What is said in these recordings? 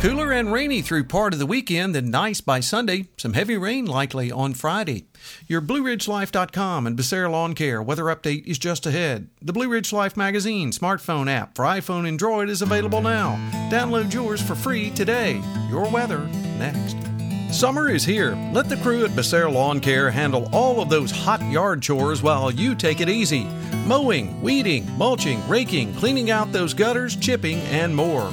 Cooler and rainy through part of the weekend, then nice by Sunday. Some heavy rain likely on Friday. Your BlueRidgeLife.com and Becerra Lawn Care weather update is just ahead. The Blue Ridge Life magazine smartphone app for iPhone and Android is available now. Download yours for free today. Your weather next. Summer is here. Let the crew at Becerra Lawn Care handle all of those hot yard chores while you take it easy. Mowing, weeding, mulching, raking, cleaning out those gutters, chipping, and more.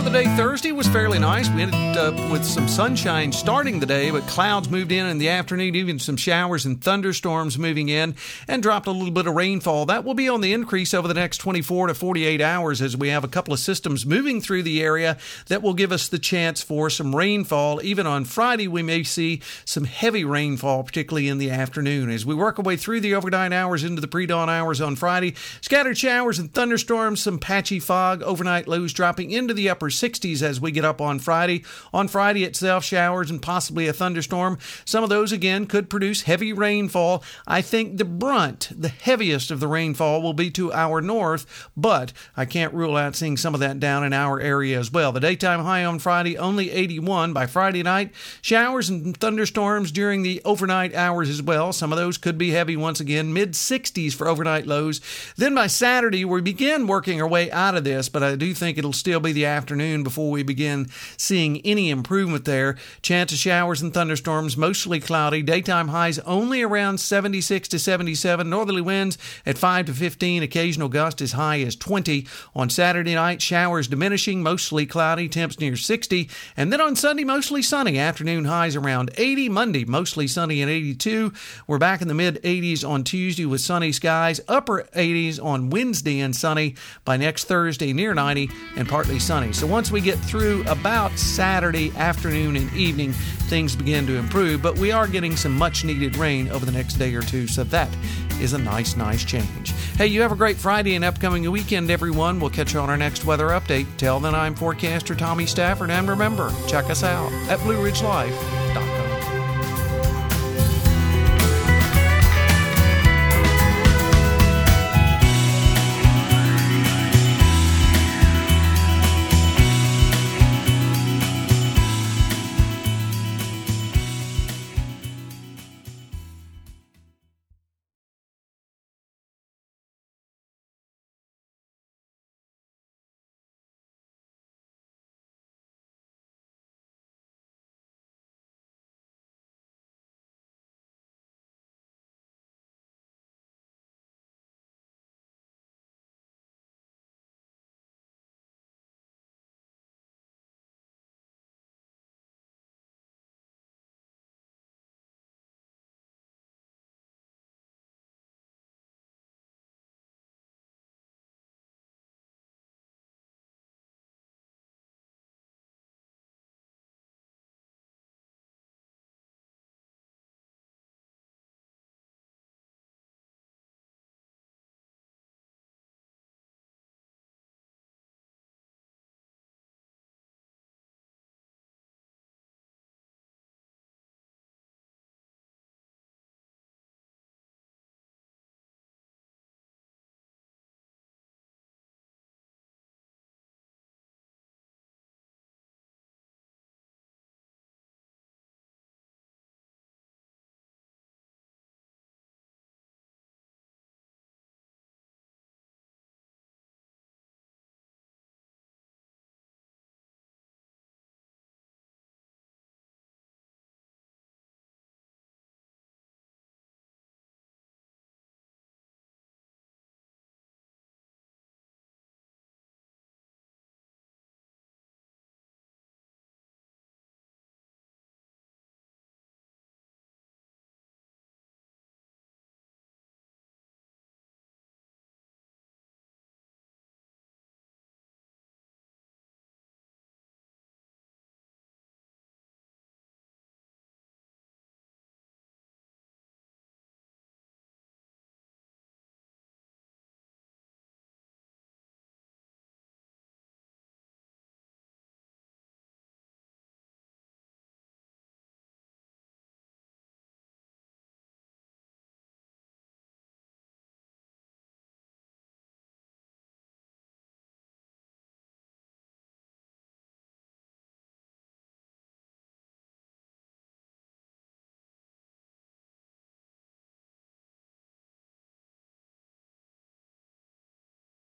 Of the day Thursday was fairly nice. We ended up with some sunshine starting the day, but clouds moved in in the afternoon, even some showers and thunderstorms moving in, and dropped a little bit of rainfall. That will be on the increase over the next 24 to 48 hours as we have a couple of systems moving through the area that will give us the chance for some rainfall. Even on Friday, we may see some heavy rainfall, particularly in the afternoon. As we work our way through the overnight hours into the pre dawn hours on Friday, scattered showers and thunderstorms, some patchy fog, overnight lows dropping into the upper 60s as we get up on Friday. On Friday itself, showers and possibly a thunderstorm. Some of those, again, could produce heavy rainfall. I think the brunt, the heaviest of the rainfall, will be to our north, but I can't rule out seeing some of that down in our area as well. The daytime high on Friday, only 81. By Friday night, showers and thunderstorms during the overnight hours as well. Some of those could be heavy once again, mid 60s for overnight lows. Then by Saturday, we begin working our way out of this, but I do think it'll still be the afternoon before we begin seeing any improvement there. Chance of showers and thunderstorms, mostly cloudy. Daytime highs only around 76 to 77. Northerly winds at 5 to 15. Occasional gust as high as 20. On Saturday night, showers diminishing, mostly cloudy. Temps near 60. And then on Sunday, mostly sunny. Afternoon highs around 80. Monday, mostly sunny and 82. We're back in the mid 80s on Tuesday with sunny skies. Upper 80s on Wednesday and sunny. By next Thursday, near 90 and partly sunny. So once we get through about Saturday afternoon and evening, things begin to improve, but we are getting some much needed rain over the next day or two, so that is a nice, nice change. Hey, you have a great Friday and upcoming weekend, everyone. We'll catch you on our next weather update. Till then, I'm forecaster Tommy Stafford, and remember, check us out at BlueRidgeLife.com.